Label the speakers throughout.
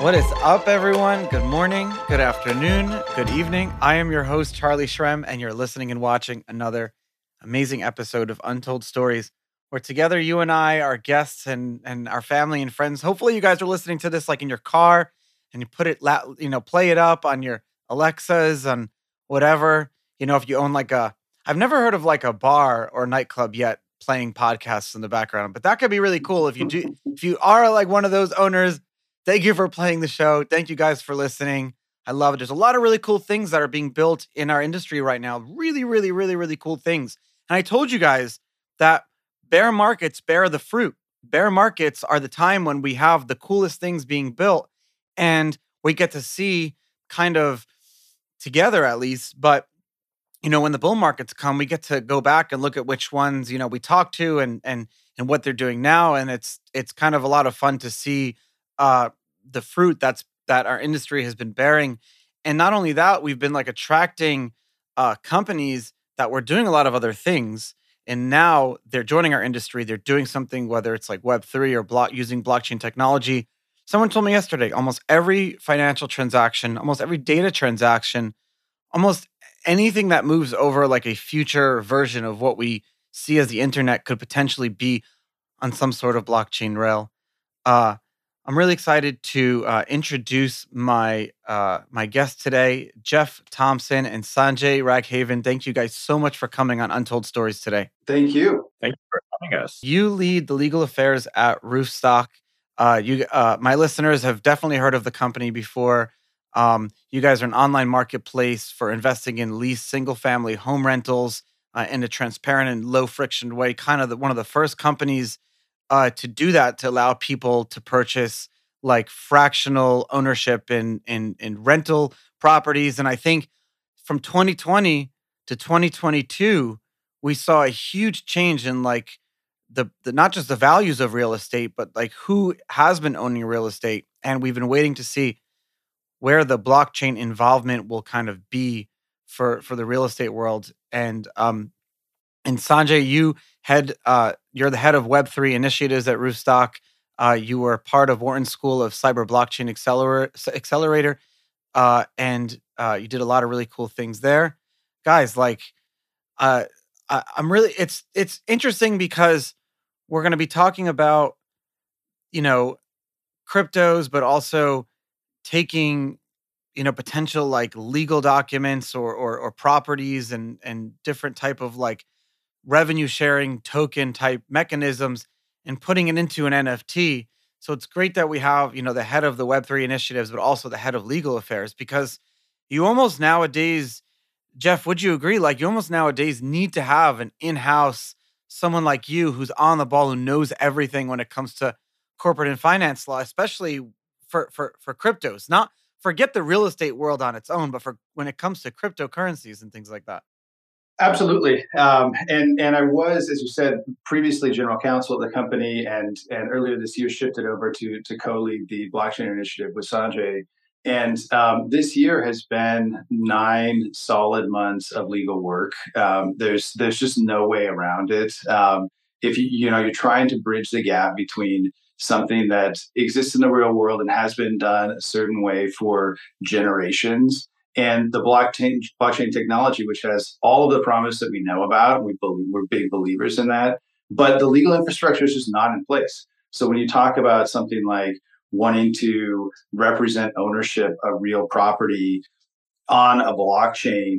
Speaker 1: What is up, everyone? Good morning, good afternoon, good evening. I am your host, Charlie Shrem, and you're listening and watching another amazing episode of Untold Stories, where together you and I, our guests, and and our family and friends. Hopefully, you guys are listening to this like in your car, and you put it, you know, play it up on your Alexas on whatever. You know, if you own like a, I've never heard of like a bar or nightclub yet playing podcasts in the background, but that could be really cool if you do. If you are like one of those owners Thank you for playing the show. Thank you guys for listening. I love it. There's a lot of really cool things that are being built in our industry right now. Really, really, really, really cool things. And I told you guys that bear markets bear the fruit. Bear markets are the time when we have the coolest things being built and we get to see kind of together at least. But you know, when the bull markets come, we get to go back and look at which ones, you know, we talk to and and and what they're doing now. And it's it's kind of a lot of fun to see uh the fruit that's that our industry has been bearing. And not only that, we've been like attracting uh, companies that were doing a lot of other things. And now they're joining our industry. They're doing something, whether it's like Web3 or block using blockchain technology. Someone told me yesterday almost every financial transaction, almost every data transaction, almost anything that moves over like a future version of what we see as the internet could potentially be on some sort of blockchain rail. Uh, I'm really excited to uh, introduce my uh, my guest today, Jeff Thompson and Sanjay Raghavan. Thank you guys so much for coming on Untold Stories today.
Speaker 2: Thank you.
Speaker 3: Thank you for having us.
Speaker 1: You lead the legal affairs at Roofstock. Uh, you, uh, my listeners have definitely heard of the company before. Um, you guys are an online marketplace for investing in leased single family home rentals uh, in a transparent and low friction way. Kind of the, one of the first companies uh, to do that to allow people to purchase like fractional ownership in in in rental properties. And I think from 2020 to 2022, we saw a huge change in like the, the not just the values of real estate, but like who has been owning real estate. And we've been waiting to see where the blockchain involvement will kind of be for for the real estate world. And um and Sanjay, you head uh, you're the head of Web3 initiatives at Roofstock. Uh, you were part of Wharton School of Cypher Blockchain Accelerator, Accelerator uh, and uh, you did a lot of really cool things there, guys. Like, uh, I, I'm really it's it's interesting because we're going to be talking about you know cryptos, but also taking you know potential like legal documents or or, or properties and and different type of like revenue sharing token type mechanisms and putting it into an NFT. So it's great that we have, you know, the head of the Web3 initiatives, but also the head of legal affairs because you almost nowadays, Jeff, would you agree? Like you almost nowadays need to have an in-house someone like you who's on the ball, who knows everything when it comes to corporate and finance law, especially for for for cryptos. Not forget the real estate world on its own, but for when it comes to cryptocurrencies and things like that.
Speaker 2: Absolutely, um, and and I was, as you said, previously general counsel at the company, and and earlier this year shifted over to to co-lead the blockchain initiative with Sanjay. And um, this year has been nine solid months of legal work. Um, there's there's just no way around it. Um, if you you know you're trying to bridge the gap between something that exists in the real world and has been done a certain way for generations and the blockchain blockchain technology, which has all of the promise that we know about. We believe we're big believers in that, but the legal infrastructure is just not in place. So when you talk about something like wanting to represent ownership of real property on a blockchain,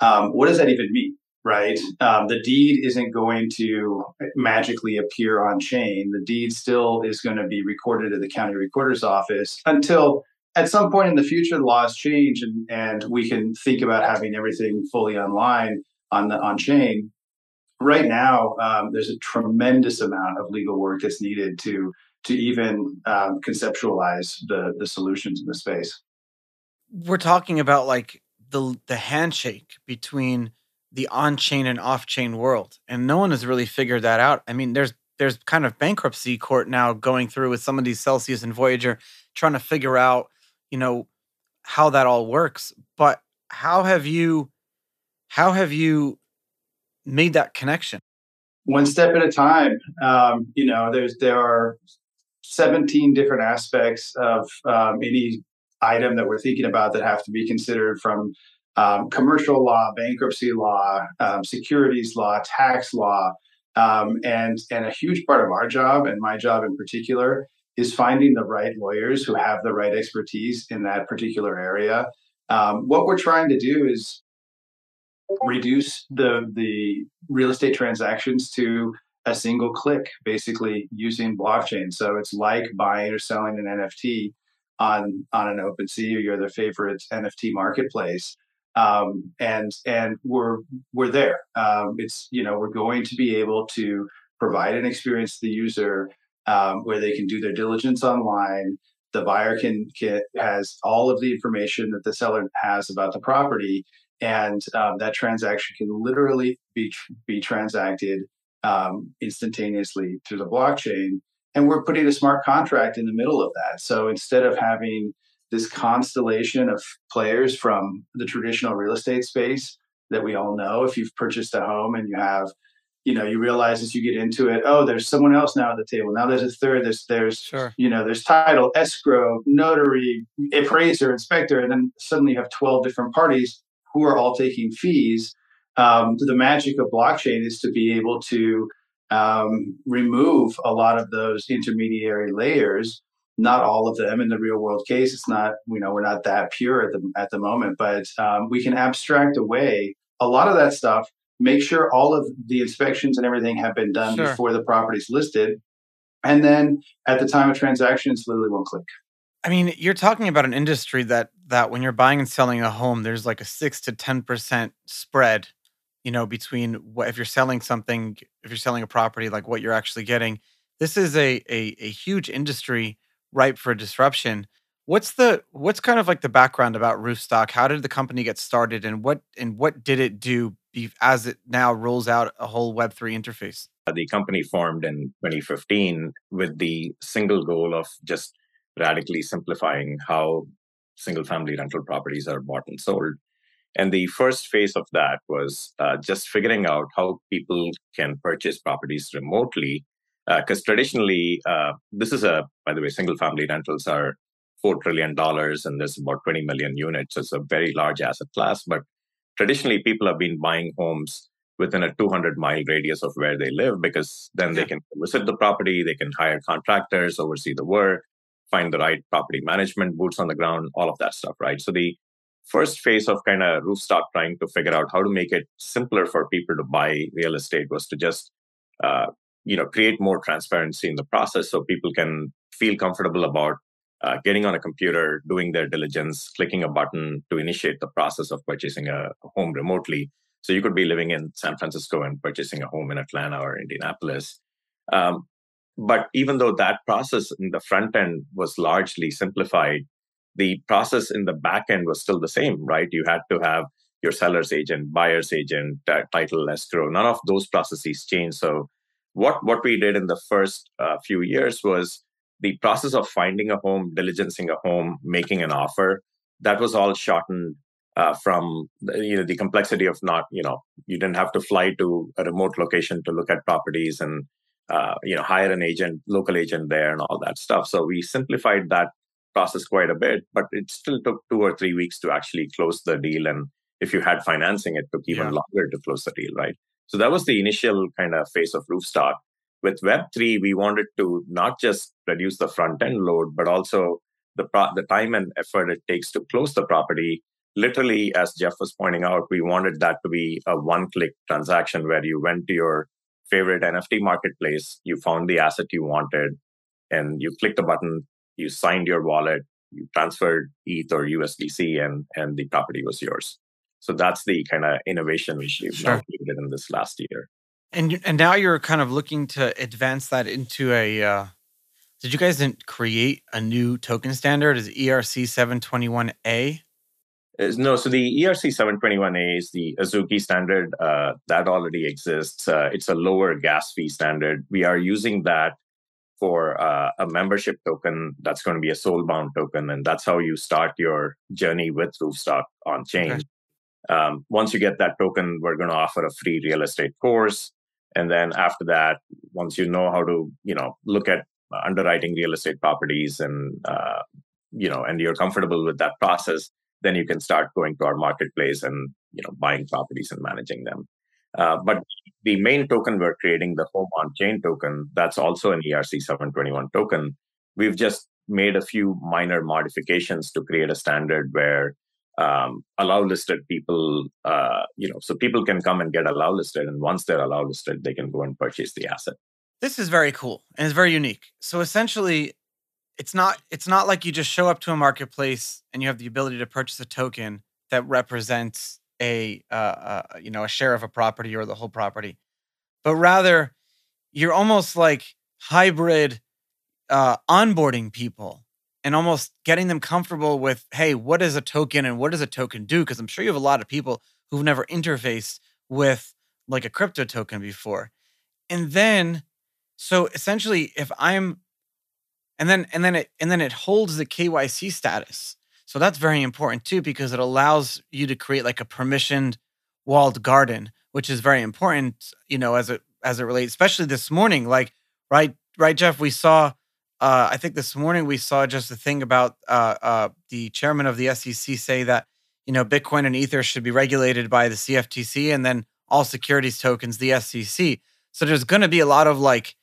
Speaker 2: um, what does that even mean? Right? Um, the deed isn't going to magically appear on chain. The deed still is going to be recorded at the county recorder's office until at some point in the future, the laws change and, and we can think about having everything fully online on the on chain. Right now, um, there's a tremendous amount of legal work that's needed to to even um, conceptualize the the solutions in the space.
Speaker 1: We're talking about like the the handshake between the on-chain and off-chain world, and no one has really figured that out. I mean, there's there's kind of bankruptcy court now going through with some of these Celsius and Voyager trying to figure out you know how that all works but how have you how have you made that connection?
Speaker 2: One step at a time. Um, you know there's there are 17 different aspects of um, any item that we're thinking about that have to be considered from um, commercial law, bankruptcy law, um, securities law, tax law, um, and and a huge part of our job and my job in particular is finding the right lawyers who have the right expertise in that particular area. Um, what we're trying to do is reduce the the real estate transactions to a single click, basically using blockchain. So it's like buying or selling an NFT on on an OpenSea or your other favorite NFT marketplace. Um, and and we're we're there. Um, it's you know we're going to be able to provide an experience to the user um, where they can do their diligence online. The buyer can, can has all of the information that the seller has about the property, and um, that transaction can literally be be transacted um, instantaneously through the blockchain. And we're putting a smart contract in the middle of that. So instead of having this constellation of players from the traditional real estate space that we all know, if you've purchased a home and you have you know you realize as you get into it oh there's someone else now at the table now there's a third there's there's sure. you know there's title escrow notary appraiser inspector and then suddenly you have 12 different parties who are all taking fees um, the magic of blockchain is to be able to um, remove a lot of those intermediary layers. Not all of them in the real world case. It's not, you know, we're not that pure at the at the moment, but um, we can abstract away a lot of that stuff. Make sure all of the inspections and everything have been done sure. before the property's listed, and then at the time of transaction, it's literally one click.
Speaker 1: I mean, you're talking about an industry that that when you're buying and selling a home, there's like a six to ten percent spread you know, between what if you're selling something, if you're selling a property, like what you're actually getting. This is a a, a huge industry ripe for disruption. What's the what's kind of like the background about Roofstock? How did the company get started, and what and what did it do as it now rolls out a whole Web three interface?
Speaker 3: The company formed in 2015 with the single goal of just radically simplifying how single family rental properties are bought and sold. And the first phase of that was uh, just figuring out how people can purchase properties remotely. Because uh, traditionally, uh, this is a, by the way, single family rentals are $4 trillion and there's about 20 million units. So it's a very large asset class. But traditionally, people have been buying homes within a 200 mile radius of where they live because then they can visit the property, they can hire contractors, oversee the work, find the right property management boots on the ground, all of that stuff, right? So the first phase of kind of Roofstock trying to figure out how to make it simpler for people to buy real estate was to just uh, you know create more transparency in the process so people can feel comfortable about uh, getting on a computer doing their diligence clicking a button to initiate the process of purchasing a, home remotely so you could be living in san francisco and purchasing a home in atlanta or indianapolis um, but even though that process in the front end was largely simplified the process in the back end was still the same, right? You had to have your seller's agent, buyer's agent, uh, title escrow. None of those processes changed. So what what we did in the first uh, few years was the process of finding a home, diligencing a home, making an offer. That was all shortened uh, from you know the complexity of not you know you didn't have to fly to a remote location to look at properties and uh, you know hire an agent, local agent there, and all that stuff. So we simplified that process quite a bit, but it still took two or three weeks to actually close the deal. And if you had financing, it took even yeah. longer to close the deal, right? So that was the initial kind of phase of Roof Roofstock. With Web3, we wanted to not just reduce the front end load, but also the, pro- the time and effort it takes to close the property. Literally, as Jeff was pointing out, we wanted that to be a one click transaction where you went to your favorite NFT marketplace, you found the asset you wanted, and you clicked a button, you signed your wallet, you transferred ETH or USDC, and and the property was yours. So that's the kind of innovation we've sure. included in this last year.
Speaker 1: And and now you're kind of looking to advance that into a. Uh, did you guys create a new token standard? Is ERC 721A?
Speaker 3: No, so the ERC 721A is the Azuki standard uh, that already exists. Uh, it's a lower gas fee standard. We are using that for uh, a membership token that's going to be a soulbound token and that's how you start your journey with roofstock on chain okay. um, once you get that token we're going to offer a free real estate course and then after that once you know how to you know look at underwriting real estate properties and uh, you know and you're comfortable with that process then you can start going to our marketplace and you know buying properties and managing them. Uh, but the main token we're creating the home on chain token. That's also an erc 721 token. We've just made a few minor modifications to create a standard where um, allow listed people, uh, you know, so people can come and get allow listed, and once they're allow listed, they can go and purchase the asset.
Speaker 1: This is very cool and it's very unique. So essentially, it's not it's not like you just show up to a marketplace and you have the ability to purchase a token that represents a uh, uh, you know a share of a property or the whole property, but rather you're almost like hybrid uh, onboarding people and almost getting them comfortable with, hey, what is a token and what does a token do? Because I'm sure you have a lot of people who've never interfaced with like a crypto token before. And then, so essentially, if I'm, and then and then it and then it holds the KYC status. So that's very important too because it allows you to create like a permissioned walled garden, which is very important, you know, as it as it relates, especially this morning. Like, right, right, Jeff, we saw uh, I think this morning we saw just a thing about uh, uh, the chairman of the SEC say that you know Bitcoin and Ether should be regulated by the CFTC and then all securities tokens the SEC. So there's going to be a lot of like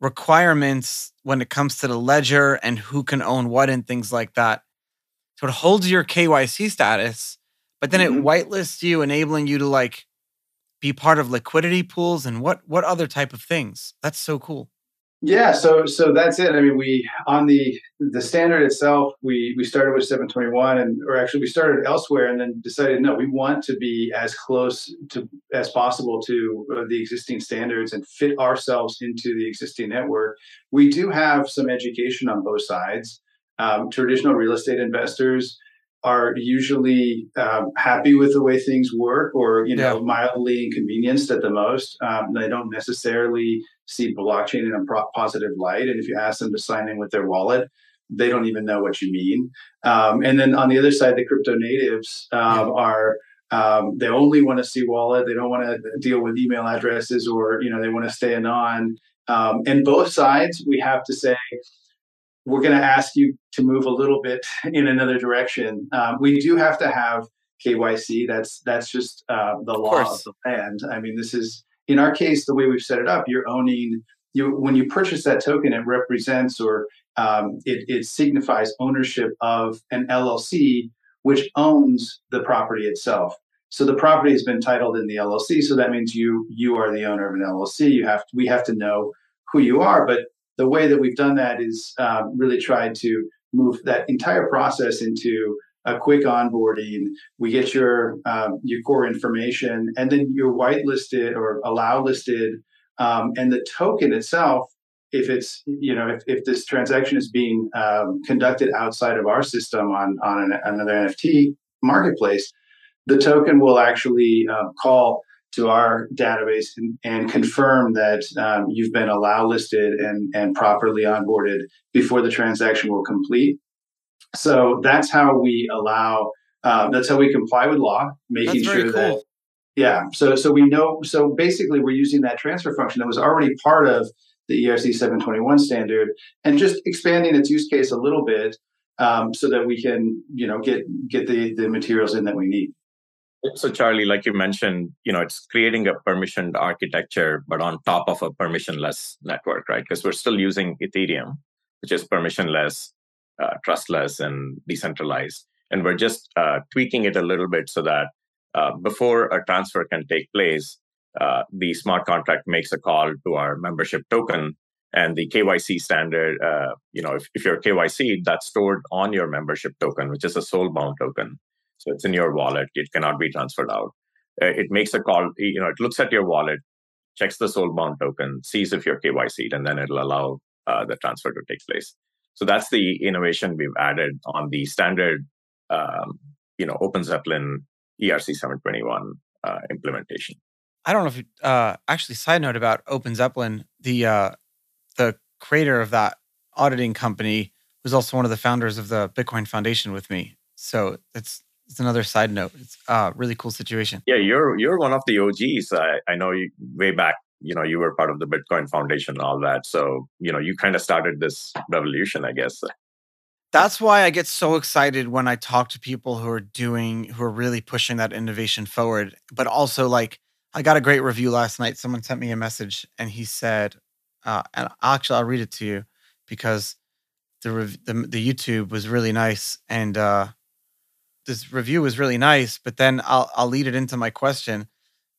Speaker 1: requirements when it comes to the ledger and who can own what and things like that. So it holds your KYC status, but then mm-hmm. it whitelists you, enabling you to like be part of liquidity pools and what what other type of things. That's so cool.
Speaker 2: Yeah, so so that's it. I mean, we on the the standard itself, we we started with 721, and or actually we started elsewhere, and then decided no, we want to be as close to as possible to uh, the existing standards and fit ourselves into the existing network. We do have some education on both sides. Um, traditional real estate investors are usually um, happy with the way things work or you know yeah. mildly inconvenienced at the most um, they don't necessarily see blockchain in a pro- positive light and if you ask them to sign in with their wallet they don't even know what you mean um, and then on the other side the crypto natives um, are um, they only want to see wallet they don't want to deal with email addresses or you know they want to stay anon um, and both sides we have to say we're going to ask you to move a little bit in another direction. Um, we do have to have KYC. That's that's just uh, the of law course. of the land. I mean, this is in our case the way we've set it up. You're owning you when you purchase that token. It represents or um, it, it signifies ownership of an LLC which owns the property itself. So the property has been titled in the LLC. So that means you you are the owner of an LLC. You have to, we have to know who you are, but the way that we've done that is um, really tried to move that entire process into a quick onboarding. We get your um, your core information, and then you're whitelisted or allow listed, um, and the token itself. If it's you know if, if this transaction is being um, conducted outside of our system on on an, another NFT marketplace, the token will actually uh, call to our database and, and confirm that um, you've been allow listed and, and properly onboarded before the transaction will complete. So that's how we allow, uh, that's how we comply with law, making sure cool. that, yeah. So, so we know, so basically we're using that transfer function that was already part of the ERC 721 standard and just expanding its use case a little bit um, so that we can, you know, get, get the, the materials in that we need.
Speaker 3: So, Charlie, like you mentioned, you know, it's creating a permissioned architecture, but on top of a permissionless network, right? Because we're still using Ethereum, which is permissionless, uh, trustless, and decentralized. And we're just uh, tweaking it a little bit so that uh, before a transfer can take place, uh, the smart contract makes a call to our membership token and the KYC standard, uh, you know, if, if you're KYC, that's stored on your membership token, which is a soul-bound token. So it's in your wallet. It cannot be transferred out. Uh, it makes a call. You know, it looks at your wallet, checks the soulbound token, sees if you're KYC'd, and then it'll allow the transfer to take place. So that's the innovation we've added on the standard, um, you know, OpenZeppelin ERC 721 uh, implementation.
Speaker 1: I don't know if you, uh, actually side note about OpenZeppelin, the uh, the creator of that auditing company was also one of the founders of the Bitcoin Foundation with me. So it's it's another side note. It's a really cool situation.
Speaker 3: Yeah, you're you're one of the OGs. I, I know you way back you know you were part of the Bitcoin Foundation and all that. So you know you kind of started this revolution, I guess.
Speaker 1: That's why I get so excited when I talk to people who are doing who are really pushing that innovation forward. But also, like I got a great review last night. Someone sent me a message and he said, uh, and actually I'll read it to you because the rev- the, the YouTube was really nice and uh, this review was really nice. But then I'll I'll lead it into my question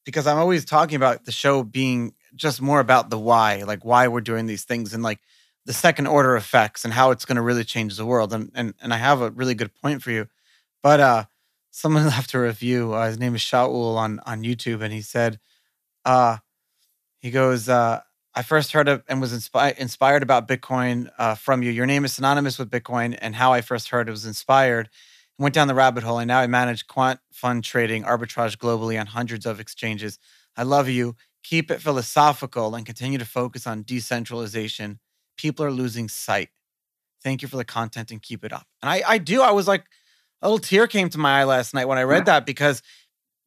Speaker 1: because I'm always talking about the show being just more about the why, like why we're doing these things and like the second order effects and how it's going to really change the world. And, and and I have a really good point for you. But uh someone left a review. Uh, his name is Shaul on on YouTube, and he said, uh, he goes, uh, I first heard of and was inspired inspired about Bitcoin uh, from you. Your name is synonymous with Bitcoin, and how I first heard it was inspired. Went down the rabbit hole, and now I manage quant fund trading arbitrage globally on hundreds of exchanges. I love you. Keep it philosophical and continue to focus on decentralization people are losing sight. Thank you for the content and keep it up. And I, I do. I was like, a little tear came to my eye last night when I read that because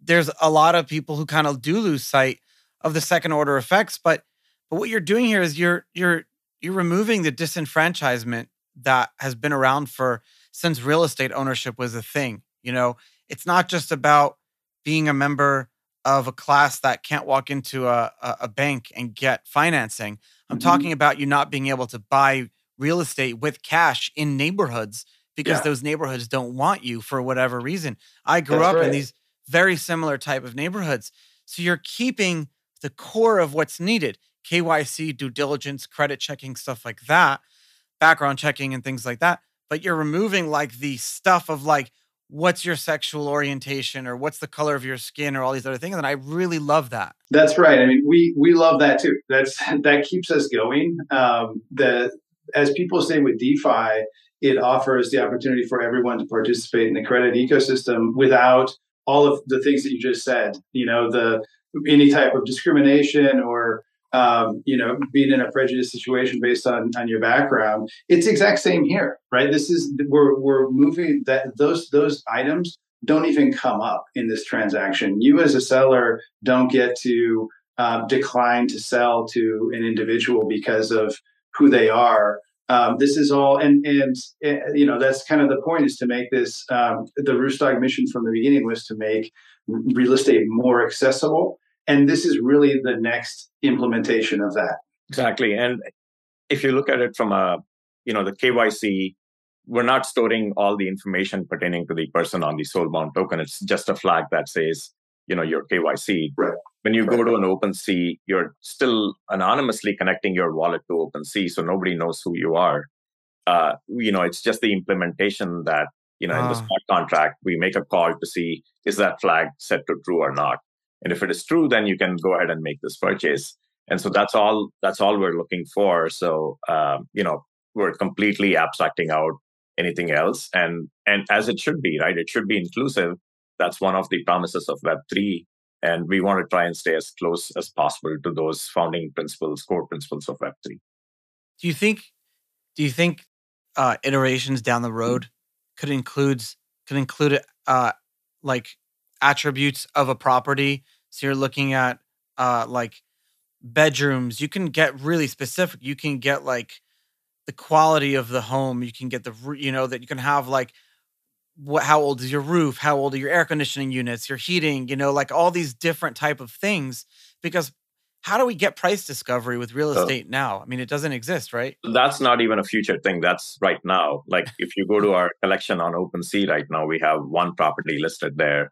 Speaker 1: there's a lot of people who kind of do lose sight of the second order effects. But but what you're doing here is you're you're you're removing the disenfranchisement that has been around for since real estate ownership was a thing. You know, it's not just about being a member of a class that can't walk into a, a, bank and get financing. I'm mm-hmm. talking about you not being able to buy real estate with cash in neighborhoods because yeah. those neighborhoods don't want you for whatever reason. I grew That's up right. in these very similar type of neighborhoods. So you're keeping the core of what's needed. KYC, due diligence, credit checking, stuff like that, background checking and things like that. But you're removing like the stuff of like, what's your sexual orientation or what's the color of your skin or all these other things and i really love that.
Speaker 2: That's right i mean we we love that too. That's that keeps us going um the as people say with defi it offers the opportunity for everyone to participate in the credit ecosystem without all of the things that you just said you know the any type of discrimination or um, you know, being in a prejudiced situation based on on your background. It's exact same here, right? This is we're we're moving that those those items don't even come up in this transaction. You as a seller don't get to uh, decline to sell to an individual because of who they are. Um, this is all, and, and and you know that's kind of the point is to make this. Um, the Roofstock mission from the beginning was to make real estate more accessible and this is really the next implementation of that.
Speaker 3: Exactly. And if you look at it from a, you know, the KYC, we're not storing all the information pertaining to the person on the soulbound token. It's just a flag that says, you know, your KYC.
Speaker 2: Right.
Speaker 3: When you
Speaker 2: right.
Speaker 3: go to an OpenSea, you're still anonymously connecting your wallet to OpenSea, so nobody knows who you are. Uh, you know, it's just the implementation that, you know, in the ah. smart contract, we make a call to see is that flag set to true or not. And if it is true, then you can go ahead and make this purchase. And so that's all that's all we're looking for. So um, you know, we're completely abstracting out anything else. And and as it should be, right? It should be inclusive. That's one of the promises of Web three. And we want to try and stay as close as possible to those founding principles, core principles of Web three.
Speaker 1: Do you think do you think uh, iterations down the road could include could include uh, like attributes of a property. So you're looking at uh, like bedrooms. You can get really specific. You can get like the quality of the home. You can get the you know that you can have like what how old is your roof? How old are your air conditioning units? Your heating? You know, like all these different type of things because how do we get price discovery with real estate now? I mean, it doesn't exist, right?
Speaker 3: That's not even a future thing. That's right now. Like if you go to our collection on OpenSea right now, we have one property listed there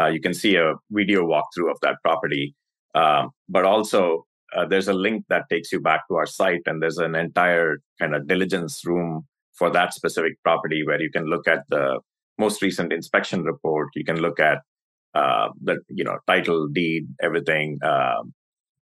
Speaker 3: uh, you can see a video walkthrough of that property. Um, but also, uh, there's a link that takes you back to our site, and there's an entire kind of diligence room for that specific property where you can look at the most recent inspection report. You can look at uh, the you know title deed, everything um,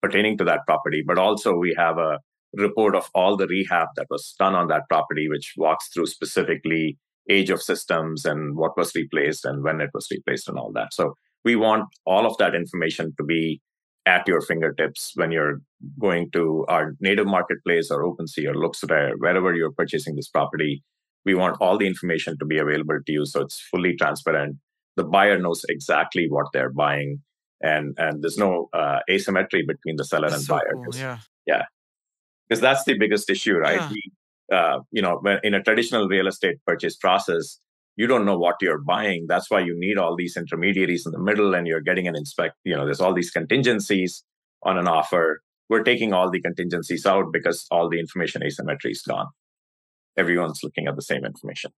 Speaker 3: pertaining to that property. But also, we have a report of all the rehab that was done on that property, which walks through specifically age of systems and what was replaced and when it was replaced and all that. So we want all of that information to be at your fingertips when you're going to our native marketplace or OpenSea or LooksRare, wherever you're purchasing this property. We want all the information to be available to you so it's fully transparent. The buyer knows exactly what they're buying and and there's no uh, asymmetry between the seller
Speaker 1: That's
Speaker 3: and
Speaker 1: so
Speaker 3: buyer.
Speaker 1: cool. Yeah.
Speaker 3: yeah, because that's the biggest issue, right?
Speaker 1: Yeah.
Speaker 3: We, uh, you know, in a traditional real estate purchase process, you don't know what you're buying. That's why you need all these intermediaries in the middle, and you're getting an inspect. You know, there's all these contingencies on an offer. We're taking all the contingencies out because all the information asymmetry is gone. Everyone's looking at the same information.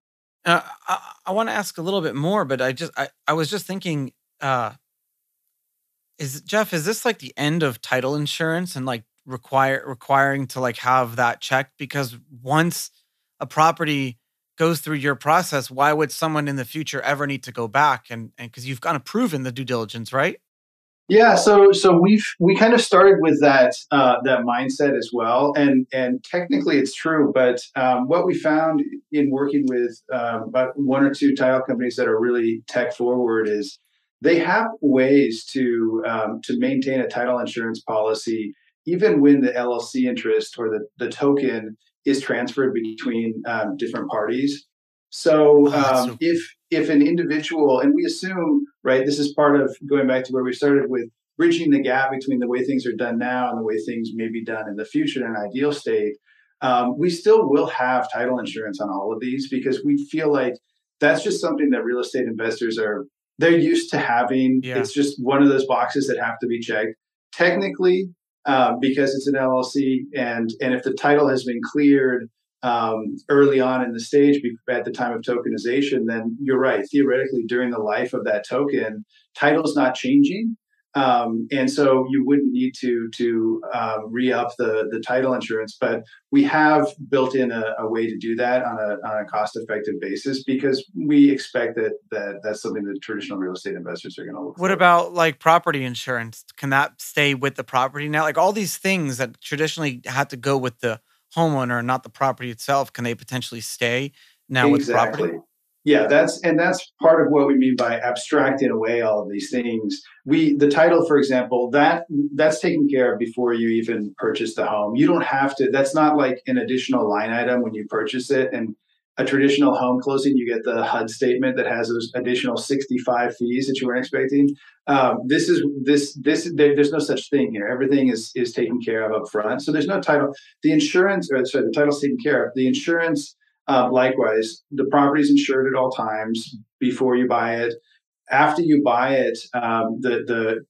Speaker 1: Uh, I, I want to ask a little bit more, but I just I, I was just thinking, uh, is Jeff, is this like the end of title insurance and like require requiring to like have that checked? Because once a property goes through your process, why would someone in the future ever need to go back and and because you've kind of proven the due diligence, right?
Speaker 2: Yeah, so so we've we kind of started with that uh, that mindset as well, and and technically it's true. But um, what we found in working with um, about one or two title companies that are really tech forward is they have ways to um, to maintain a title insurance policy even when the LLC interest or the the token is transferred between um, different parties. So,
Speaker 1: Oh,
Speaker 2: um,
Speaker 1: so
Speaker 2: if if an individual, and we assume, right, this is part of going back to where we started with bridging the gap between the way things are done now and the way things may be done in the future in an ideal state. Um, we still will have title insurance on all of these because we feel like that's just something that real estate investors are they're used to having.
Speaker 1: Yeah.
Speaker 2: It's just one of those boxes that have to be checked. Technically, um, because it's an LLC, and and if the title has been cleared um, early on in the stage at the time of tokenization, then you're right. Theoretically, during the life of that token, title's not changing, um, and so you wouldn't need to to um, re up the the title insurance. But we have built in a, a way to do that on a on a cost effective basis because we expect that that that's something that traditional real estate investors are going to look
Speaker 1: What
Speaker 2: for.
Speaker 1: about like property insurance? Can that stay with the property now? Like all these things that traditionally had to go with the homeowner, not the property itself, can they potentially stay now with the property?
Speaker 2: Yeah, that's and that's part of what we mean by abstracting away all of these things. We the title, for example, that that's taken care of before you even purchase the home. You don't have to. That's not like an additional line item when you purchase it. And a traditional home closing, you get the HUD statement that has those additional sixty-five fees that you weren't expecting. Um, this is this this there, there's no such thing here. Everything is is taken care of up front. So there's no title. The insurance, or sorry, the title's taken care of. The insurance uh, likewise, the property is insured at all times before you buy it. After you buy it, um, the the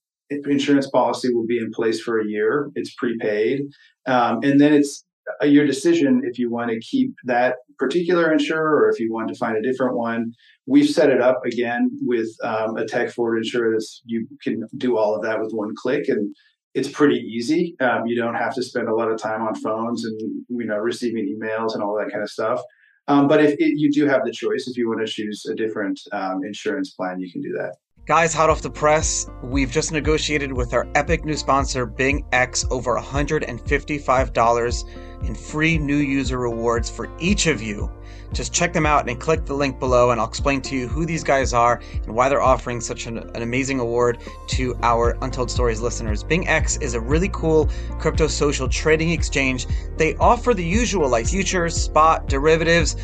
Speaker 2: insurance policy will be in place for a year. It's prepaid, um, and then it's uh, your decision if you want to keep that particular insurer or if you want to find a different one. We've set it up again with um, a tech forward insurer you can do all of that with one click and it's pretty easy. Um, you don't have to spend a lot of time on phones and you know receiving emails and all that kind of stuff. Um, but if it, you do have the choice, if you want to choose a different um, insurance plan, you can do that.
Speaker 1: Guys, hot off the press, we've just negotiated with our epic new sponsor, BingX, over $155 in free new user rewards for each of you. Just check them out and click the link below, and I'll explain to you who these guys are and why they're offering such an, an amazing award to our Untold Stories listeners. BingX is a really cool crypto social trading exchange. They offer the usual like futures, spot, derivatives,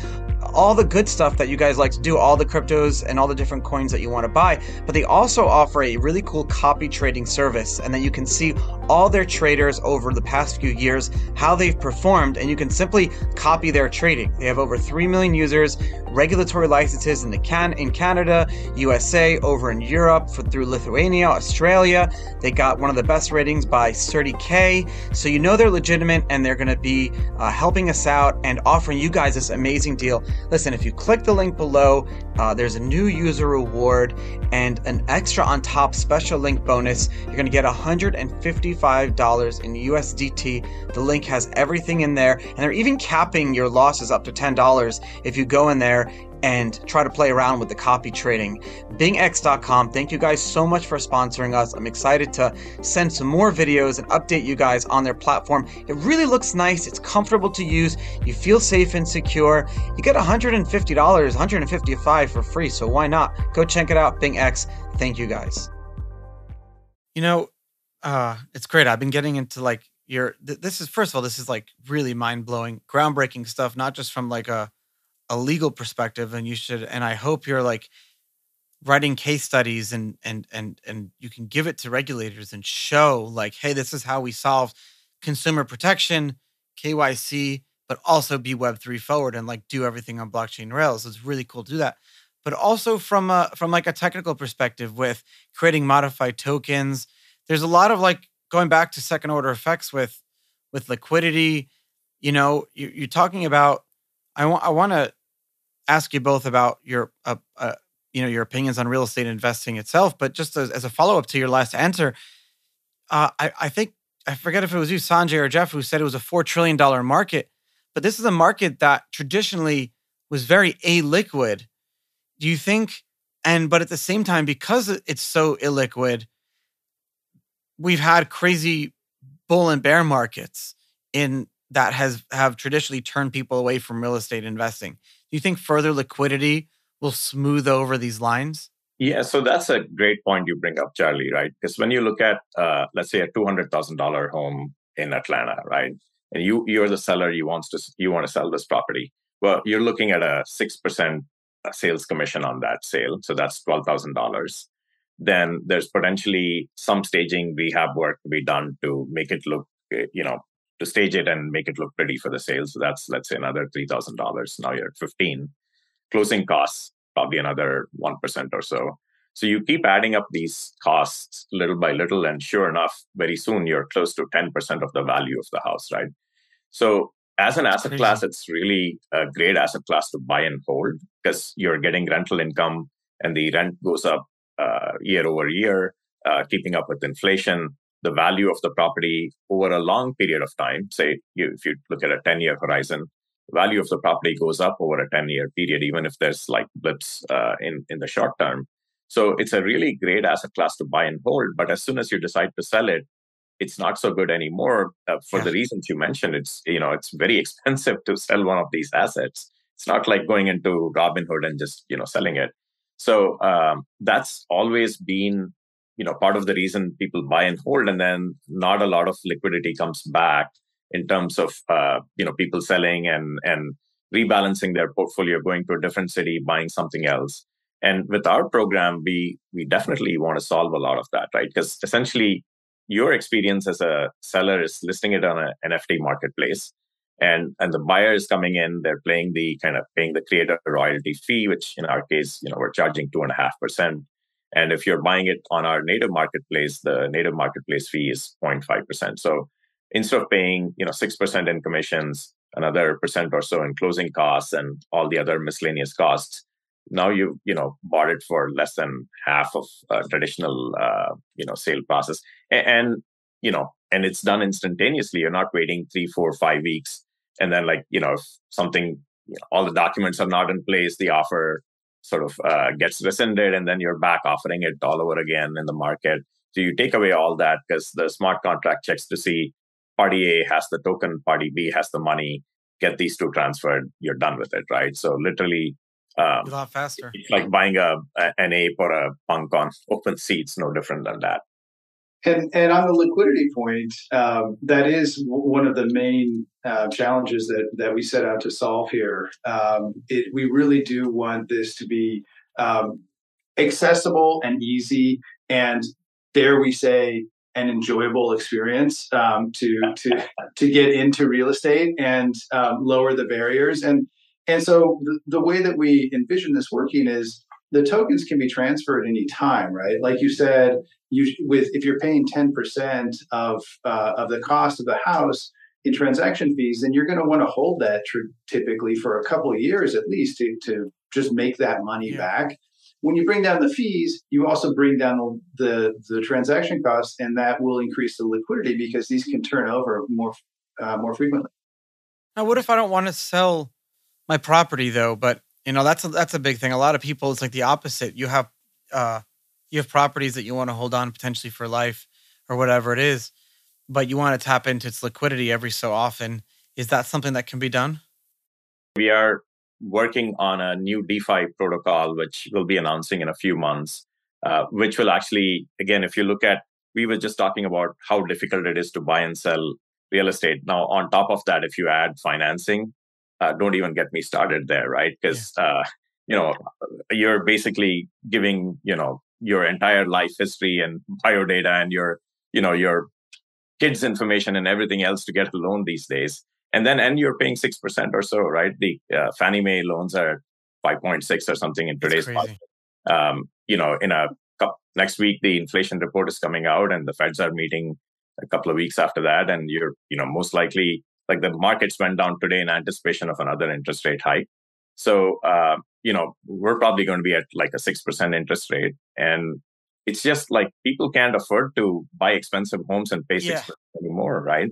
Speaker 1: all the good stuff that you guys like to do, all the cryptos and all the different coins that you want to buy. But they also offer a really cool copy trading service, and then you can see all their traders over the past few years, how they've performed, and you can simply copy their trading. They have over 3 million users, regulatory licenses in the can in Canada, USA, over in Europe for, through Lithuania, Australia. They got one of the best ratings by CertiK, so you know they're legitimate and they're going to be uh, helping us out and offering you guys this amazing deal. Listen, if you click the link below, uh, there's a new user reward and an extra on top special link bonus. You're going to get $155 in USDT. The link has everything in there, and they're even capping your losses up to $10 if you go in there and try to play around with the copy trading. BingX.com, thank you guys so much for sponsoring us. I'm excited to send some more videos and update you guys on their platform. It really looks nice, it's comfortable to use, you feel safe and secure. You get $150, $155 for free, so why not? Go check it out, BingX. Thank you guys. You know, uh, it's great. I've been getting into like your th- this is first of all, this is like really mind-blowing, groundbreaking stuff, not just from like a a legal perspective and you should and i hope you're like writing case studies and and and and you can give it to regulators and show like hey this is how we solve consumer protection kyc but also be web3 forward and like do everything on blockchain rails. It's really cool to do that. But also from a from like a technical perspective with creating modified tokens there's a lot of like going back to second order effects with with liquidity. You know you, you're talking about i want i want to ask you both about your uh, uh, you know your opinions on real estate investing itself. But just as, as a follow up to your last answer, uh, I, I think I forget if it was you, Sanjay or Jeff, who said it was a four trillion dollar market. But this is a market that traditionally was very illiquid. Do you think? And but at the same time, because it's so illiquid, we've had crazy bull and bear markets in that has have traditionally turned people away from real estate investing. Do you think further liquidity will smooth over these lines?
Speaker 3: Yeah, so that's a great point you bring up, Charlie, right? Because when you look at, uh, let's say, a two hundred thousand dollar home in Atlanta, right, and you you're the seller, you wants to you want to sell this property. Well, you're looking at a six percent uh, sales commission on that sale, so that's twelve thousand dollars. Then there's potentially some staging rehab work to be done to make it look, eh, you know, to stage it and make it look pretty for the sale. So that's let's say another three thousand dollars. Now you're at fifteen closing costs, probably another 1% or so. So you keep adding up these costs little by little, and sure enough, very soon you're close to 10% of the value of the house, right? So as an asset class, it's really a great asset class to buy and hold because you're getting rental income and the rent goes up uh, year over year, uh, keeping up with inflation. The value of the property over a long period of time, say you, if you look at a 10 year horizon, value of the property goes up over a 10 year period, even if there's like blips uh, in, in the short term. So it's a really great asset class to buy and hold. But as soon as you decide to sell it, it's not so good anymore uh, for yeah. the reasons you mentioned. It's you know it's very expensive to sell one of these assets. It's not like going into Robinhood and just you know selling it. So um, that's always been you know part of the reason people buy and hold, and then not a lot of liquidity comes back in terms of uh, you know people selling and and rebalancing their portfolio, going to a different city, buying something else. And with our program, we we definitely want to solve a lot of that, right? Because essentially, your experience as a seller is listing it on an NFT marketplace, and and the buyer is coming in, they're paying the kind of paying the creator royalty fee, which in our case, you know, we're charging two and a half percent. And if you're buying it on our native marketplace, the native marketplace fee is 0.5%. So instead of paying you know six percent in commissions, another percent or so in closing costs and all the other miscellaneous costs, now you you know bought it for less than half of traditional uh, you know sale process, and, and you know and it's done instantaneously. You're not waiting three, four, five weeks, and then like you know if something you know, all the documents are not in place, the offer sort of uh, gets rescinded, and then you're back offering it all over again in the market. So you take away all that because the smart contract checks to see party A has the token, party B has the money, get these two transferred, you're done with it, right? So literally,
Speaker 1: um, a lot faster.
Speaker 3: It's like buying a, a, an ape or a punk on open seats, no different than that.
Speaker 2: And and on the liquidity point, um, that is one of the main uh, challenges that that we set out to solve here. Um, it, we really do want this to be um, accessible and easy, and dare we say an enjoyable experience um, to to to get into real estate and um, lower the barriers. And and so the, the way that we envision this working is the tokens can be transferred any time, right? Like you said, you with if you're paying ten percent of uh, of the cost of the house in transaction fees, then you're going to want to hold that tr- typically for a couple of years at least to to just make that money yeah. back when you bring down the fees, you also bring down the, the, the transaction costs, and that will increase the liquidity because these can turn over more uh, more frequently.
Speaker 1: Now, what if I don't want to sell my property though? But you know, that's a, that's a big thing. A lot of people, it's like the opposite. You have uh, you have properties that you want to hold on potentially for life or whatever it is, but you want to tap into its liquidity every so often. Is that something that can be done?
Speaker 3: We are working on a new DeFi protocol, which we'll be announcing in a few months, uh, which will actually, again, if you look at, we were just talking about how difficult it is to buy and sell real estate. Now, on top of that, if you add financing, uh, don't even get me started there, right? Because yeah. uh, you know you're basically giving you know your entire life history and biodata and your you know your kids information and everything else to get a loan these days. And then and you're paying 6% or so right? The uh, fannie mae loans are 5.6 or something in today's market. Um, you know in a next week the inflation report is coming out and the feds are meeting a couple of weeks after that and you're you know most likely like the markets went down today in anticipation of another interest rate hike so uh, you know we're probably going to be at like a 6% interest rate and it's just like people can't afford to buy expensive homes and pay yeah. 6% anymore right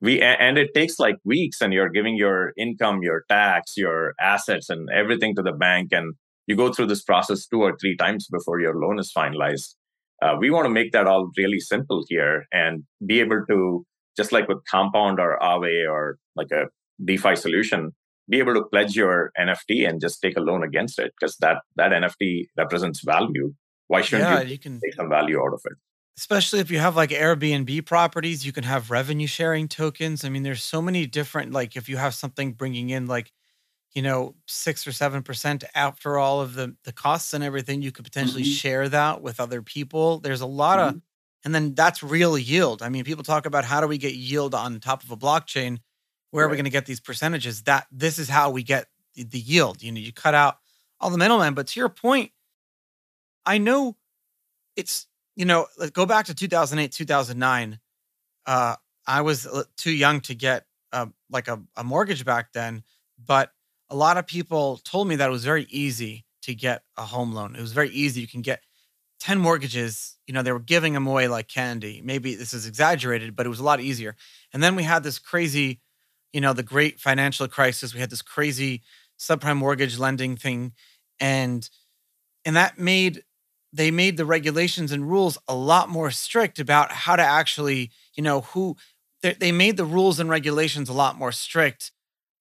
Speaker 3: we and it takes like weeks and you're giving your income your tax your assets and everything to the bank and you go through this process two or three times before your loan is finalized. Uh, we want to make that all really simple here and be able to, just like with Compound or Aave or like a DeFi solution, be able to pledge your NFT and just take a loan against it because that that NFT represents value. Why shouldn't yeah, you, you can, take some value out of it?
Speaker 1: Especially if you have like Airbnb properties, you can have revenue sharing tokens. I mean, there's so many different like if you have something bringing in like you know, six or seven percent after all of the the costs and everything, you could potentially mm-hmm. share that with other people. There's a lot mm-hmm. of and then that's real yield. I mean, people talk about how do we get yield on top of a blockchain? Where right. are we going to get these percentages? That this is how we get the, yield. You know, you cut out all the middlemen. But to your point, I know it's you know, go back to 2008, 2009. Uh, I was too young to get uh, like a, a mortgage back then, but a lot of people told me that it was very easy to get a home loan. It was very easy. You can get 10 mortgages. You know, they were giving them away like candy. Maybe this is exaggerated, but it was a lot easier. And then we had this crazy, you know, the great financial crisis. We had this crazy subprime mortgage lending thing. And and that made they made the regulations and rules a lot more strict about how to actually, you know, who they made the rules and regulations a lot more strict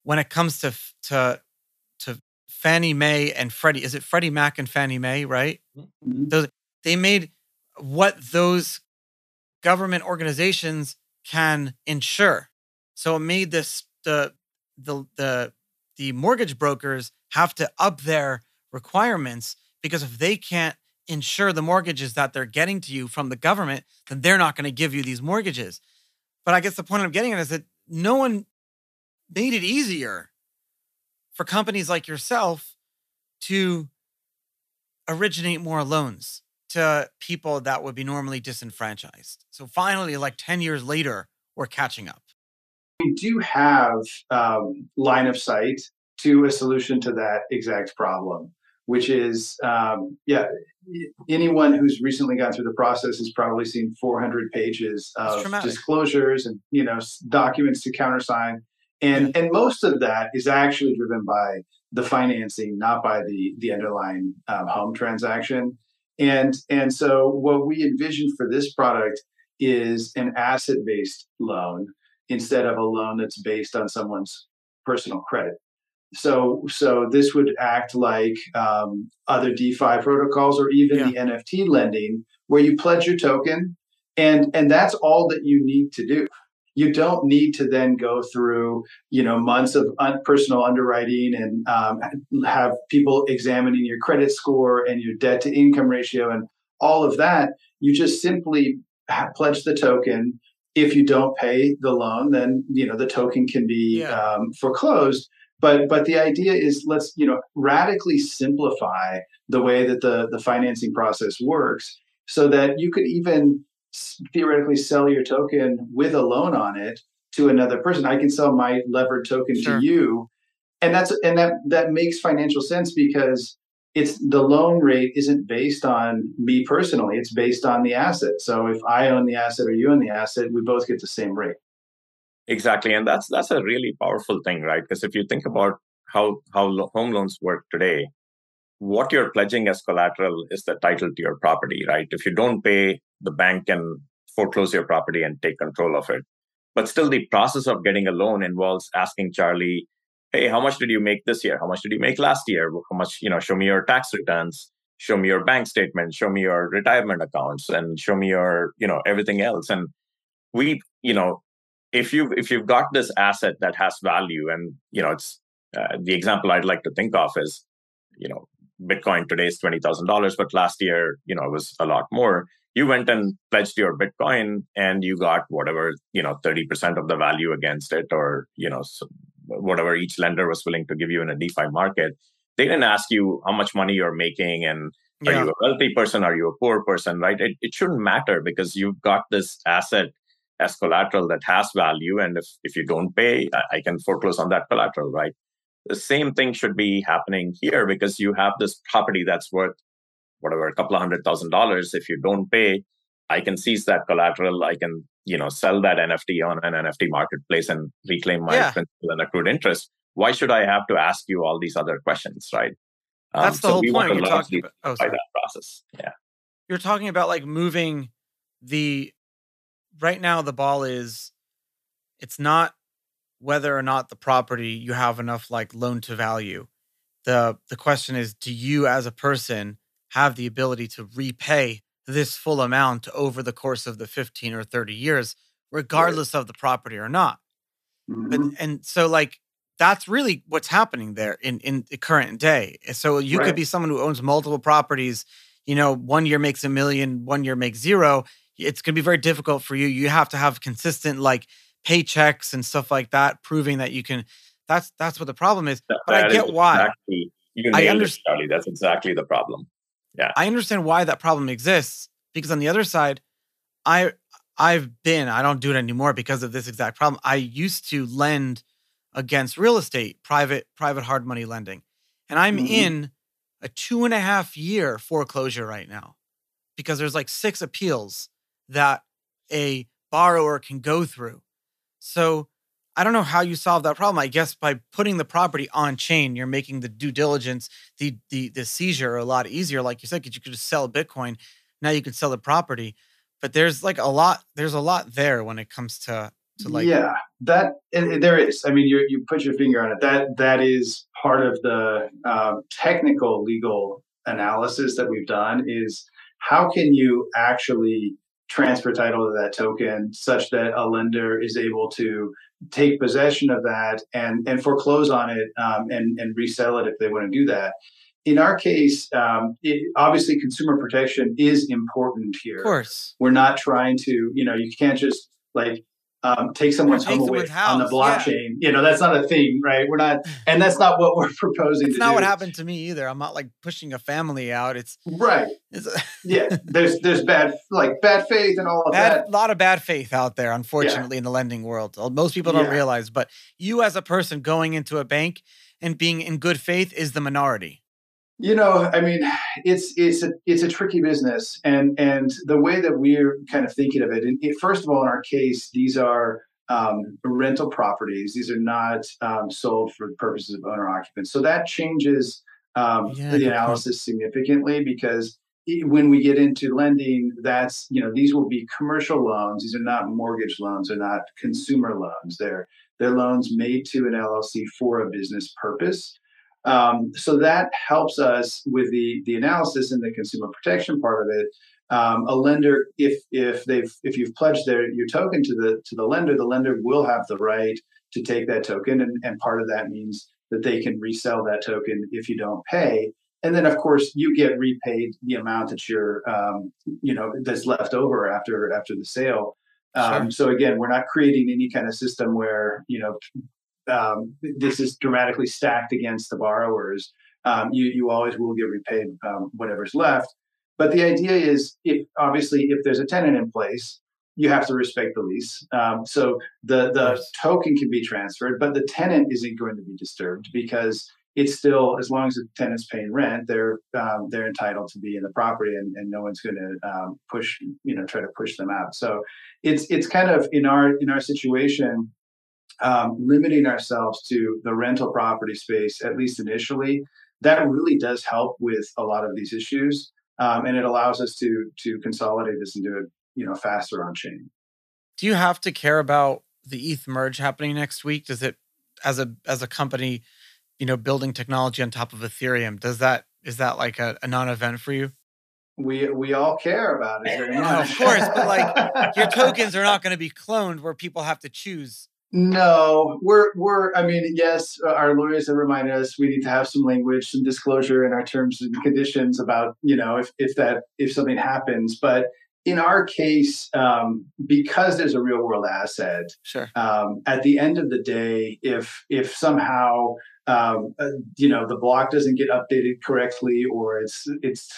Speaker 1: when it comes to to to Fannie Mae and Freddie, is it Freddie Mac and Fannie Mae, right? Mm-hmm. Those they made what those government organizations can insure. So it made this the the the the mortgage brokers have to up their requirements because if they can't insure the mortgages that they're getting to you from the government, then they're not going to give you these mortgages. But I guess the point I'm getting at is that no one made it easier for companies like yourself to originate more loans to people that would be normally disenfranchised. So finally, like 10 years later, we're catching up.
Speaker 2: We do have um, line of sight to a solution to that exact problem, which is, um, yeah, anyone who's recently gone through the process has probably seen 400 pages of disclosures and you know documents to countersign. And and most of that is actually driven by the financing, not by the the underlying um, home transaction. And and so what we envision for this product is an asset based loan instead of a loan that's based on someone's personal credit. So so this would act like um, other DeFi protocols or even yeah. the NFT lending, where you pledge your token, and and that's all that you need to do you don't need to then go through you know months of un- personal underwriting and um, have people examining your credit score and your debt to income ratio and all of that you just simply pledge the token if you don't pay the loan then you know the token can be yeah. um, foreclosed but but the idea is let's you know radically simplify the way that the the financing process works so that you could even theoretically sell your token with a loan on it to another person. I can sell my levered token sure. to you. And that's and that that makes financial sense because it's the loan rate isn't based on me personally, it's based on the asset. So if I own the asset or you own the asset, we both get the same rate.
Speaker 3: Exactly. And that's that's a really powerful thing, right? Because if you think about how how home loans work today, what you're pledging as collateral is the title to your property, right? If you don't pay, the bank can foreclose your property and take control of it. But still, the process of getting a loan involves asking Charlie, hey, how much did you make this year? How much did you make last year? How much, you know, show me your tax returns, show me your bank statement, show me your retirement accounts, and show me your, you know, everything else. And we, you know, if you if you've got this asset that has value, and you know, it's uh, the example I'd like to think of is you know, Bitcoin today is twenty thousand dollars, but last year, you know, it was a lot more. You went and pledged your Bitcoin, and you got whatever you know, thirty percent of the value against it, or you know, whatever each lender was willing to give you in a DeFi market. They didn't ask you how much money you're making and yeah. are you a wealthy person, are you a poor person, right? It, it shouldn't matter because you've got this asset as collateral that has value, and if if you don't pay, I, I can foreclose on that collateral, right? The same thing should be happening here because you have this property that's worth whatever a couple of hundred thousand dollars. If you don't pay, I can seize that collateral. I can you know sell that nft on an nft marketplace and reclaim my yeah. principal and accrued interest why should i have to ask you all these other questions right?
Speaker 1: Um, that's the so whole point. you're talking about oh,
Speaker 3: sorry. that process. Yeah.
Speaker 1: You're talking about like moving the right now the ball is it's not whether or not the property you have enough like loan to value. The the question is do you as a person have the ability to repay this full amount over the course of the 15 or 30 years, regardless of the property or not. Mm-hmm. But, and so, like, that's really what's happening there in, in the current day. So you right. could be someone who owns multiple properties. You know, one year makes a million, one year makes zero. It's going to be very difficult for you. You have to have consistent like paychecks and stuff like that, proving that you can. That's that's what the problem is. That, but I get why.
Speaker 3: Exactly, you I understand. That's exactly the problem. Yeah.
Speaker 1: I understand why that problem exists because on the other side, I I've been, I don't do it anymore because of this exact problem. I used to lend against real estate, private, private hard money lending. And I'm mm-hmm. in a two and a half year foreclosure right now because there's like six appeals that a borrower can go through. So I don't know how you solve that problem. I guess by putting the property on chain, you're making the due diligence, the the the seizure a lot easier. Like you said, because you could just sell Bitcoin. Now you can sell the property. But there's like a lot, there's a lot there when it comes to to like
Speaker 2: Yeah, that there is. I mean you you put your finger on it. That that is part of the um, technical legal analysis that we've done is how can you actually transfer title to that token such that a lender is able to take possession of that and and foreclose on it um, and and resell it if they want to do that. In our case, um, it, obviously consumer protection is important here.
Speaker 1: Of course,
Speaker 2: we're not trying to you know you can't just like um, take someone's home away on the blockchain. Yeah. You know, that's not a thing, right? We're not, and that's not what we're proposing.
Speaker 1: It's not
Speaker 2: do.
Speaker 1: what happened to me either. I'm not like pushing a family out. It's
Speaker 2: right. It's, yeah, there's there's bad like bad faith and all of
Speaker 1: bad,
Speaker 2: that.
Speaker 1: A lot of bad faith out there, unfortunately, yeah. in the lending world. Most people don't yeah. realize, but you as a person going into a bank and being in good faith is the minority.
Speaker 2: You know, I mean, it's it's a it's a tricky business, and and the way that we're kind of thinking of it, it first of all, in our case, these are um, rental properties. These are not um, sold for purposes of owner occupants. So that changes um, yeah, the analysis significantly because when we get into lending, that's you know these will be commercial loans. These are not mortgage loans. They're not consumer loans. They're they're loans made to an LLC for a business purpose. Um, so that helps us with the the analysis and the consumer protection part of it. Um, a lender, if if they've if you've pledged their your token to the to the lender, the lender will have the right to take that token, and, and part of that means that they can resell that token if you don't pay. And then, of course, you get repaid the amount that you're, um, you know, that's left over after after the sale. Um, sure. So again, we're not creating any kind of system where you know um, this is dramatically stacked against the borrowers, um, you you always will get repaid um, whatever's left. But the idea is, if obviously if there's a tenant in place, you have to respect the lease. Um, so the the token can be transferred, but the tenant isn't going to be disturbed because it's still as long as the tenant's paying rent, they're um, they're entitled to be in the property, and, and no one's going to um, push you know try to push them out. So it's it's kind of in our in our situation um, limiting ourselves to the rental property space, at least initially, that really does help with a lot of these issues. Um, and it allows us to to consolidate this and do it, you know, faster on chain.
Speaker 1: Do you have to care about the ETH merge happening next week? Does it, as a as a company, you know, building technology on top of Ethereum, does that is that like a, a non-event for you?
Speaker 2: we we all care about it very much.
Speaker 1: of course, but like your tokens are not going to be cloned where people have to choose
Speaker 2: No, we're we're. I mean, yes, uh, our lawyers have reminded us we need to have some language, some disclosure in our terms and conditions about you know if if that if something happens. But in our case, um, because there's a real world asset,
Speaker 1: sure.
Speaker 2: Um, at the end of the day, if if somehow um, uh, you know the block doesn't get updated correctly, or it's it's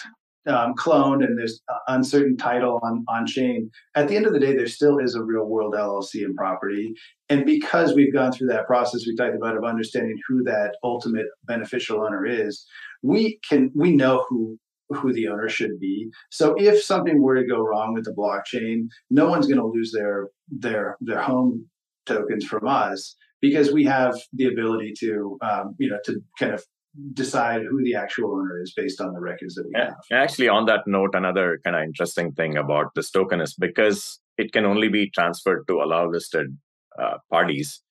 Speaker 2: um, cloned and there's uncertain title on on chain. At the end of the day, there still is a real world LLC and property, and because we've gone through that process we talked about of understanding who that ultimate beneficial owner is, we can we know who who the owner should be. So if something were to go wrong with the blockchain, no one's going to lose their their their home tokens from us because we have the ability to um, you know to kind of decide who the actual owner is based on the records that we have.
Speaker 3: Actually, on that note, another kind of interesting thing about this token is because it can only be transferred to allow listed uh, parties,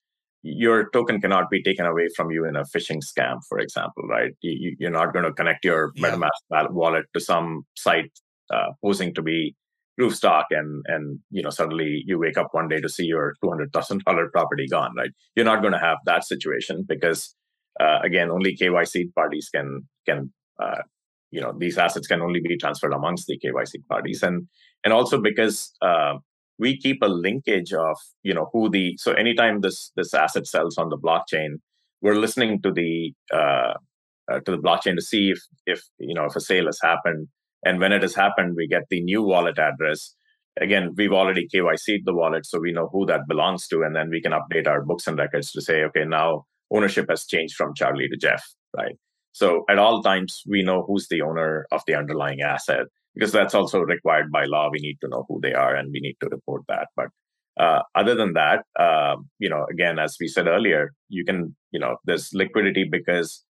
Speaker 3: your token cannot be taken away from you in a phishing scam, for example, right? You, are not going to connect your yeah. MetaMask wallet to some site uh, posing to be Roofstock, and and you know suddenly you wake up one day to see your two hundred thousand dollar property gone, right? You're not going to have that situation because again, only KYC parties can can uh, you know these assets can only be transferred amongst the KYC parties, and and also because uh, we keep a linkage of you know who the so anytime this this asset sells on the blockchain, we're listening to the uh, uh, to the blockchain to see if if you know if a sale has happened, and when it has happened, we get the new wallet address. Again, we've already KYC'd the wallet, so we know who that belongs to, and then we can update our books and records to say, okay, now ownership has changed from Charlie to Jeff, right? So at all times, we know who's the owner of the underlying asset because that's also required by law. We need to know who they are and we need to report that. But uh, other than that, uh, you know, again, as we said earlier, you can, you know, there's liquidity because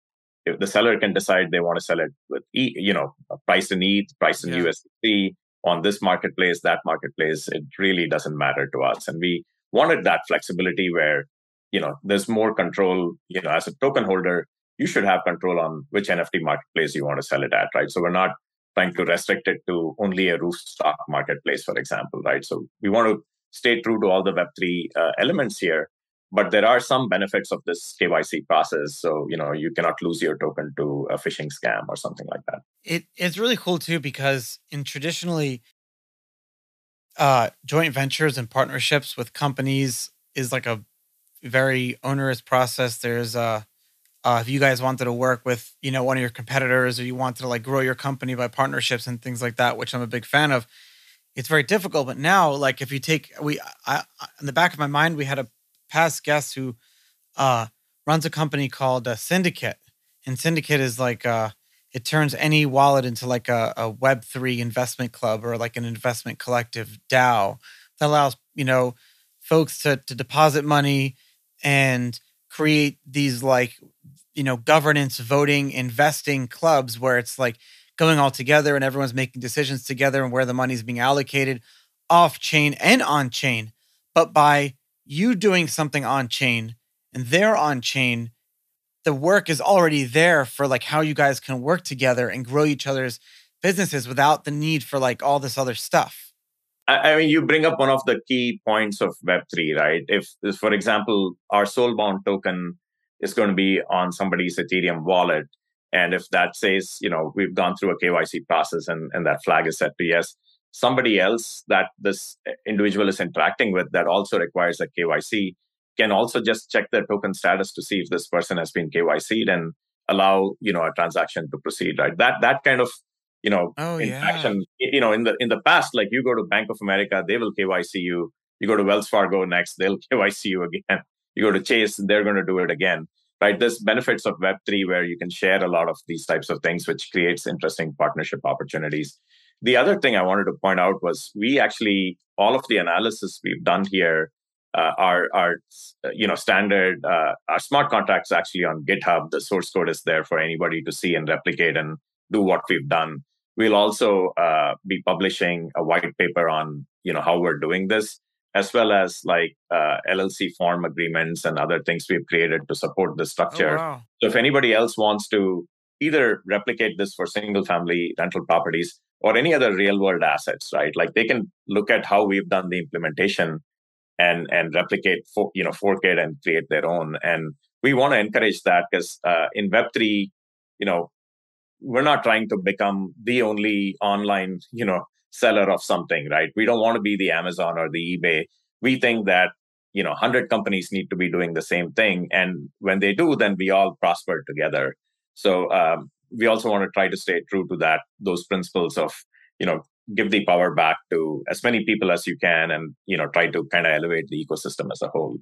Speaker 3: if the seller can decide they want to sell it with, e, you know, price in ETH, price in yeah. USDC on this marketplace, that marketplace, it really doesn't matter to us. And we wanted that flexibility where you know there's more control you know as a token holder you should have control on which nft marketplace you want to sell it at right so we're not trying to restrict it to only a Roofstock marketplace for example right so we want to stay true to all the web3 uh, elements here but there are some benefits of this KYC process. So, you know, you cannot lose your token to a phishing scam or something like that.
Speaker 1: It, it's really cool too, because in traditionally uh, joint ventures and partnerships with companies is like a very onerous process. There's uh, uh, if you guys wanted to work with you know one of your competitors or you wanted to like grow your company by partnerships and things like that, which I'm a big fan of, it's very difficult. But now, like if you take we, I, in the back of my mind, we had a past guest who uh, runs a company called uh, Syndicate, and Syndicate is like uh, it turns any wallet into like a, a Web three investment club or like an investment collective DAO that allows you know folks to to deposit money and create these like you know governance voting investing clubs where it's like going all together and everyone's making decisions together and where the money's being allocated off chain and on chain. But by you doing something on chain and they're on chain the work is already there for like how you guys can work together and grow each other's businesses without the need for like all this other stuff
Speaker 3: I mean, you bring up one of the key points of Web3, right? If, for example, our soulbound token is going to be on somebody's Ethereum wallet, and if that says, you know, we've gone through a KYC process and, and that flag is set to yes, somebody else that this individual is interacting with that also requires a KYC can also just check their token status to see if this person has been KYC'd and allow, you know, a transaction to proceed, right? That that kind of you know
Speaker 1: oh,
Speaker 3: interaction yeah. you know in the in the past like you go to bank of america they will kyc you. You go to wells fargo next they'll kyc you again. You go to chase they're going to do it again right? There's benefits of web3 where you can share a lot of these types of things which creates interesting partnership opportunities. The other thing i wanted to point out was we actually all of the analysis we've done here uh, are are you know standard uh, our smart contracts actually on github. The source code is there for anybody to see and replicate and do what we've done We'll also uh, be publishing a white paper on you know how we're doing this, as well as like uh, LLC form agreements and other things we've created to support the structure. Oh, wow. So if anybody else wants to either replicate this for single family rental properties or any other real world assets, right? Like they can look at how we've done the implementation and and replicate, for, you know, fork it and create their own. And we want to encourage that because uh, in Web three, you know, we're not trying to become the only online, you know, seller of something, right? We don't want to be the Amazon or the eBay. We think that you know 100 companies need to be doing the same thing and when they do then we all prosper together so um, we also want to try to stay true to that those principles of you know give the power back to as many people as you can and you know try to kind of elevate the ecosystem as a whole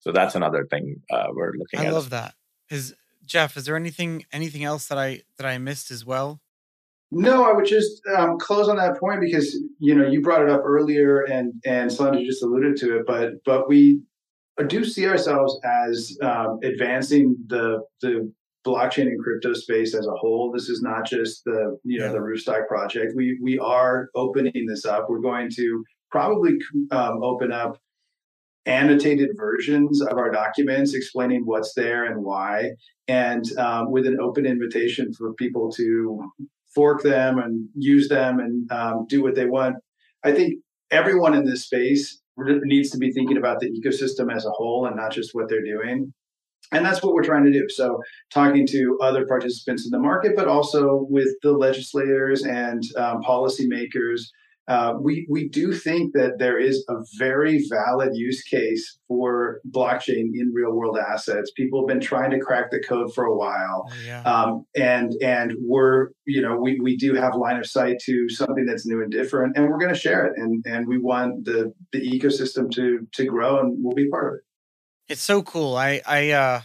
Speaker 3: so that's another thing uh, we're looking
Speaker 1: I
Speaker 3: at
Speaker 1: i love that is jeff is there anything anything else that i that i missed as well
Speaker 2: no, I would just um, close on that point because you know you brought it up earlier, and and Sanjay just alluded to it. But but we do see ourselves as um, advancing the the blockchain and crypto space as a whole. This is not just the you know the Roofstock project. We we are opening this up. We're going to probably um, open up annotated versions of our documents explaining what's there and why, and um, with an open invitation for people to fork them and use them and um, do what they want. I think everyone in this space needs to be thinking about the ecosystem as a whole and not just what they're doing. And that's what we're trying to do. So, talking to other participants in the market, but also with the legislators and um, policymakers uh, we we do think that there is a very valid use case for blockchain in real world assets. People have been trying to crack the code for a while,
Speaker 1: oh, yeah.
Speaker 2: um, and and we're you know we, we do have line of sight to something that's new and different, and we're going to share it, and and we want the the ecosystem to to grow, and we'll be part of it.
Speaker 1: It's so cool. I I uh,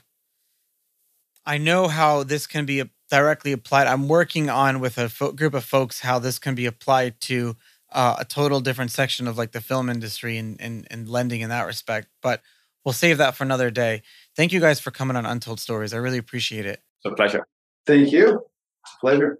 Speaker 1: I know how this can be directly applied. I'm working on with a fo- group of folks how this can be applied to uh, a total different section of like the film industry and, and and lending in that respect. But we'll save that for another day. Thank you guys for coming on Untold Stories. I really appreciate it.
Speaker 3: It's a pleasure.
Speaker 2: Thank you. Pleasure.